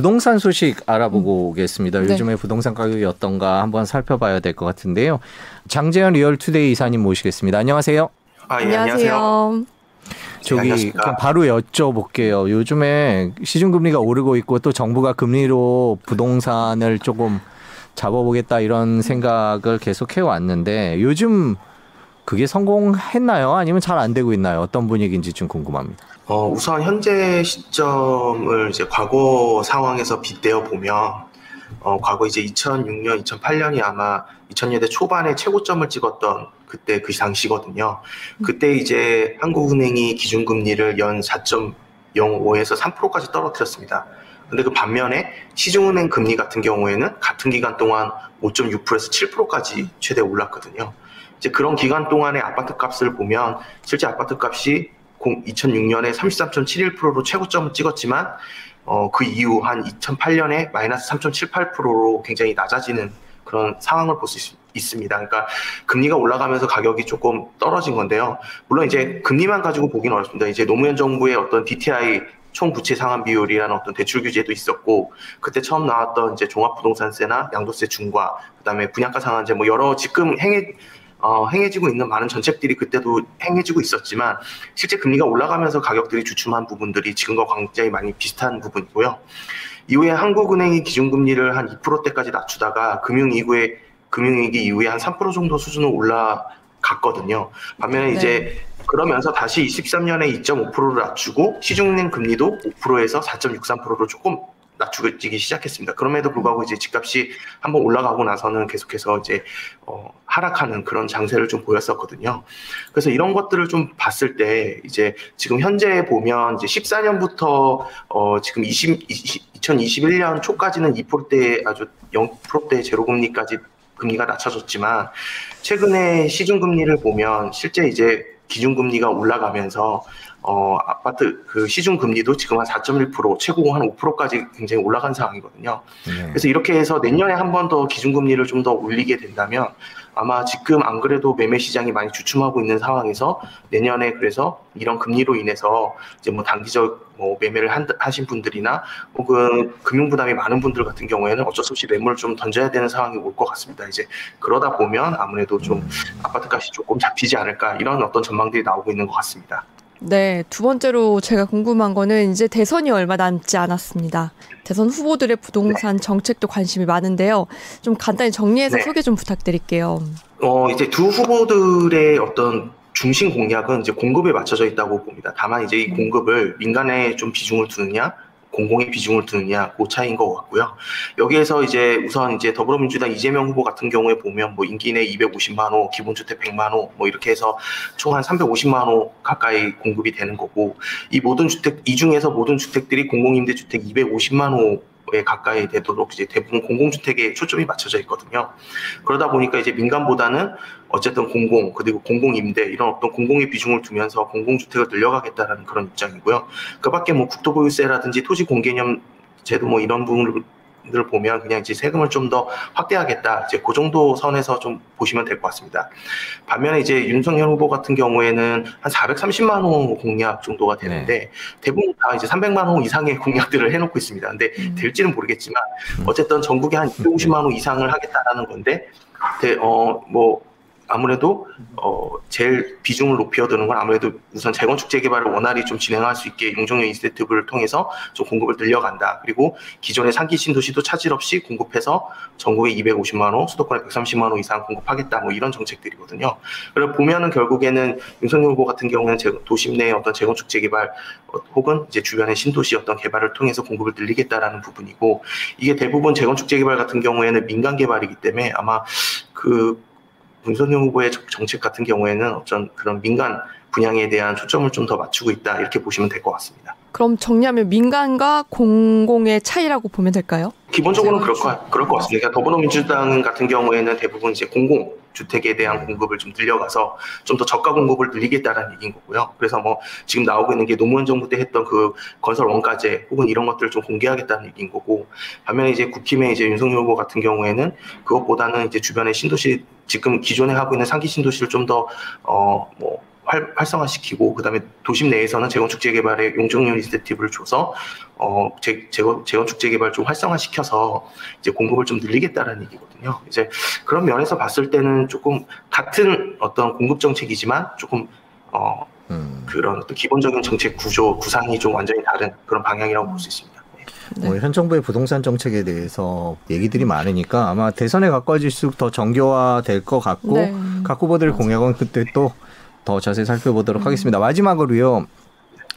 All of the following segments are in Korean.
부동산 소식 알아보고 음. 오겠습니다. 네. 요즘에 부동산 가격이 어떤가 한번 살펴봐야 될 것 같은데요. 장재현 리얼투데이 이사님 모시겠습니다. 안녕하세요. 아, 예, 안녕하세요. 저기 네, 바로 여쭤볼게요. 요즘에 시중 금리가 오르고 있고 또 정부가 금리로 부동산을 조금 잡아보겠다 이런 생각을 계속 해 왔는데 요즘 그게 성공했나요? 아니면 잘 안 되고 있나요? 어떤 분위기인지 좀 궁금합니다. 어, 우선 현재 시점을 이제 과거 상황에서 빗대어 보면 어, 과거 이제 2006년, 2008년이 아마 2000년대 초반에 최고점을 찍었던 그때 그 당시거든요. 그때 이제 한국은행이 기준금리를 연 4.05에서 3%까지 떨어뜨렸습니다. 근데 그 반면에 시중은행 금리 같은 경우에는 같은 기간 동안 5.6%에서 7%까지 최대 올랐거든요. 이제 그런 기간 동안의 아파트 값을 보면 실제 아파트 값이 2006년에 33.71%로 최고점을 찍었지만 어, 그 이후 한 2008년에 마이너스 3.78%로 굉장히 낮아지는 그런 상황을 볼 수 있습니다. 그러니까 금리가 올라가면서 가격이 조금 떨어진 건데요. 물론 이제 금리만 가지고 보기는 어렵습니다. 이제 노무현 정부의 어떤 DTI 총 부채 상환 비율이라는 어떤 대출 규제도 있었고 그때 처음 나왔던 이제 종합부동산세나 양도세 중과 그다음에 분양가 상한제 뭐 여러 지금 행해 어, 행해지고 있는 많은 정책들이 그때도 행해지고 있었지만 실제 금리가 올라가면서 가격들이 주춤한 부분들이 지금과 굉장히 많이 비슷한 부분이고요. 이후에 한국은행이 기준금리를 한 2%대까지 낮추다가 금융위기에 금융위기 이후에 한 3% 정도 수준으로 올라갔거든요. 반면에 네. 이제 그러면서 다시 23년에 2.5%를 낮추고 시중은행 금리도 5%에서 4.63%로 조금 낮추기 시작했습니다. 그럼에도 불구하고 이제 집값이 한번 올라가고 나서는 계속해서 이제 어, 하락하는 그런 장세를 좀 보였었거든요. 그래서 이런 것들을 좀 봤을 때 이제 지금 현재 보면 이제 14년부터 어, 지금 20, 20 2021년 초까지는 2%대 아주 0%대 제로금리까지 금리가 낮춰졌지만 최근에 시중금리를 보면 실제 이제 기준금리가 올라가면서 어, 아파트 그 시중 금리도 지금 한 4.1% 최고 한 5%까지 굉장히 올라간 상황이거든요. 네. 그래서 이렇게 해서 내년에 한 번 더 기준 금리를 좀 더 올리게 된다면 아마 지금 안 그래도 매매 시장이 많이 주춤하고 있는 상황에서 내년에 그래서 이런 금리로 인해서 이제 뭐 단기적 뭐 매매를 한, 하신 분들이나 혹은 금융 부담이 많은 분들 같은 경우에는 어쩔 수 없이 매물을 좀 던져야 되는 상황이 올 것 같습니다. 이제 그러다 보면 아무래도 좀 음. 아파트 값이 조금 잡히지 않을까 이런 어떤 전망들이 나오고 있는 것 같습니다. 네, 두 번째로 제가 궁금한 거는 이제 대선이 얼마 남지 않았습니다. 대선 후보들의 부동산 네. 정책도 관심이 많은데요. 좀 간단히 정리해서 네. 소개 좀 부탁드릴게요. 어, 이제 두 후보들의 어떤 중심 공약은 이제 공급에 맞춰져 있다고 봅니다. 다만 이제 이 음. 공급을 민간에 좀 비중을 두느냐, 공공의 비중을 두느냐 그 차이인 것 같고요. 여기에서 이제 우선 이제 더불어민주당 이재명 후보 같은 경우에 보면 뭐 임기 내 250만 호, 기본주택 100만 호, 뭐 이렇게 해서 총 한 350만 호 가까이 공급이 되는 거고 이 모든 주택 이 중에서 모든 주택들이 공공임대주택 250만 호에 가까이 되도록 이제 대부분 공공주택에 초점이 맞춰져 있거든요. 그러다 보니까 이제 민간보다는 어쨌든 공공 그리고 공공임대 이런 어떤 공공의 비중을 두면서 공공주택을 늘려가겠다라는 그런 입장이고요. 그밖에 뭐 국토보유세라든지 토지 공개념 제도 뭐 이런 부분을 을 보면 그냥 이제 세금을 좀 더 확대하겠다. 이제 그 정도 선에서 좀 보시면 될 것 같습니다. 반면에 이제 윤석열 후보 같은 경우에는 한 430만 호 공약 정도가 되는데 네. 대부분 다 이제 300만 호 이상의 공약들을 해놓고 있습니다. 근데 음. 될지는 모르겠지만 음. 어쨌든 전국에 한 250만 호 이상을 하겠다라는 건데 어뭐 아무래도 어 제일 비중을 높여드는 건 아무래도 우선 재건축 재개발을 원활히 좀 진행할 수 있게 용적률 인센티브를 통해서 좀 공급을 늘려간다. 그리고 기존의 상기 신도시도 차질 없이 공급해서 전국에 250만 호, 수도권에 130만 호 이상 공급하겠다. 뭐 이런 정책들이거든요. 그래서 보면은 결국에는 윤석열 후보 같은 경우는 도심 내 어떤 재건축 재개발 어, 혹은 이제 주변의 신도시 어떤 개발을 통해서 공급을 늘리겠다라는 부분이고 이게 대부분 재건축 재개발 같은 경우에는 민간 개발이기 때문에 아마 그 문선영 후보의 정책 같은 경우에는 어떤 그런 민간 분양에 대한 초점을 좀 더 맞추고 있다 이렇게 보시면 될 것 같습니다. 그럼 정리하면 민간과 공공의 차이라고 보면 될까요? 기본적으로는 그럴 것, 그럴 것 같습니다. 그러니까 더불어민주당 같은 경우에는 대부분 이제 공공 주택에 대한 공급을 좀 늘려가서 좀 더 저가 공급을 늘리겠다라는 얘기인 거고요. 그래서 뭐 지금 나오고 있는 게 노무현 정부 때 했던 그 건설 원가제 혹은 이런 것들을 좀 공개하겠다는 얘기인 거고 반면에 이제 국힘의 이제 윤석열 후보 같은 경우에는 그것보다는 이제 주변의 신도시 지금 기존에 하고 있는 상기 신도시를 좀 더어뭐 활, 활성화시키고 그다음에 도심 내에서는 재건축 재개발에 용적률 인센티브를 줘서 어 재, 재건, 재건축 재개발 좀 활성화시켜서 이제 공급을 좀 늘리겠다라는 얘기거든요. 이제 그런 면에서 봤을 때는 조금 같은 어떤 공급 정책이지만 조금 어 음. 그런 어떤 기본적인 정책 구조 구상이 좀 완전히 다른 그런 방향이라고 볼 수 있습니다. 네. 뭐 현 정부의 부동산 정책에 대해서 얘기들이 많으니까 아마 대선에 가까워질수록 더 정교화될 것 같고 네. 각 후보들 공약은 그때 또 더 자세히 살펴보도록 음. 하겠습니다. 마지막으로요.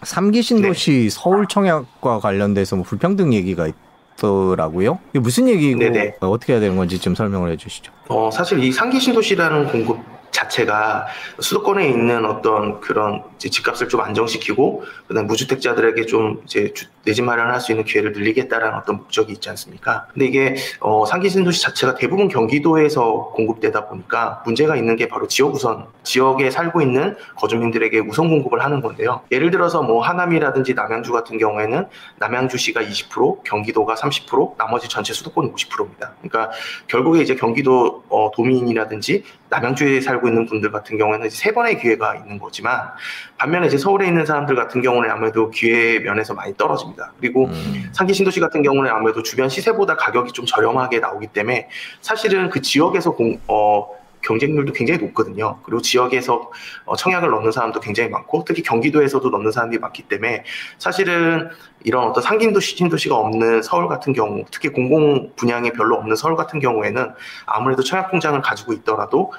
삼기 신도시 네. 서울 청약과 관련돼서 뭐 불평등 얘기가 있더라고요. 이게 무슨 얘기고 네네. 어떻게 해야 되는 건지 좀 설명을 해주시죠. 어 사실 이 상기 신도시라는 공급 자체가 수도권에 있는 어떤 그런 집값을 좀 안정시키고 그다음 무주택자들에게 좀 이제 내 집 마련할 수 있는 기회를 늘리겠다라는 어떤 목적이 있지 않습니까? 근데 이게 어, 상기 신도시 자체가 대부분 경기도에서 공급되다 보니까 문제가 있는 게 바로 지역 우선 지역에 살고 있는 거주민들에게 우선 공급을 하는 건데요. 예를 들어서 뭐 하남이라든지 남양주 같은 경우에는 남양주시가 20%, 경기도가 30%, 나머지 전체 수도권이 50%입니다. 그러니까 결국에 이제 경기도 어, 도민이라든지 남양주에 살고 있는 분들 같은 경우에는 세 번의 기회가 있는 거지만 반면에 이제 서울에 있는 사람들 같은 경우는 아무래도 기회 면에서 많이 떨어집니다. 그리고 음. 상기 신도시 같은 경우는 아무래도 주변 시세보다 가격이 좀 저렴하게 나오기 때문에 사실은 그 지역에서 공, 어, 경쟁률도 굉장히 높거든요. 그리고 지역에서 어, 청약을 넣는 사람도 굉장히 많고 특히 경기도에서도 넣는 사람들이 많기 때문에 사실은 이런 어떤 상긴도시, 신도시가 없는 서울 같은 경우 특히 공공 분양이 별로 없는 서울 같은 경우에는 아무래도 청약 공장을 가지고 있더라도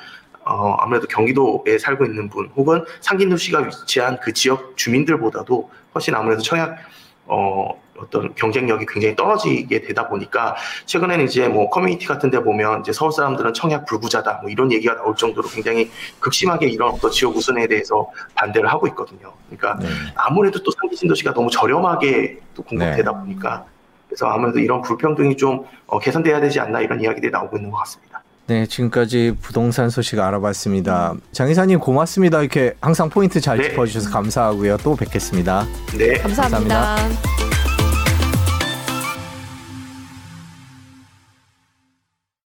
어, 아무래도 경기도에 살고 있는 분 혹은 상긴도시가 위치한 그 지역 주민들보다도 훨씬 아무래도 청약 어, 어떤 경쟁력이 굉장히 떨어지게 되다 보니까 최근에는 이제 뭐 커뮤니티 같은 데 보면 이제 서울 사람들은 청약 불구자다 뭐 이런 얘기가 나올 정도로 굉장히 극심하게 이런 어떤 지역 우선에 대해서 반대를 하고 있거든요. 그러니까 네. 아무래도 또 상기 신도시가 너무 저렴하게 또 공급되다 네. 보니까 그래서 아무래도 이런 불평등이 좀 어, 개선돼야 되지 않나 이런 이야기들이 나오고 있는 것 같습니다. 네, 지금까지 부동산 소식 알아봤습니다. 장 이사님 고맙습니다. 이렇게 항상 포인트 잘 네. 짚어주셔서 감사하고요. 또 뵙겠습니다. 네, 감사합니다. 감사합니다.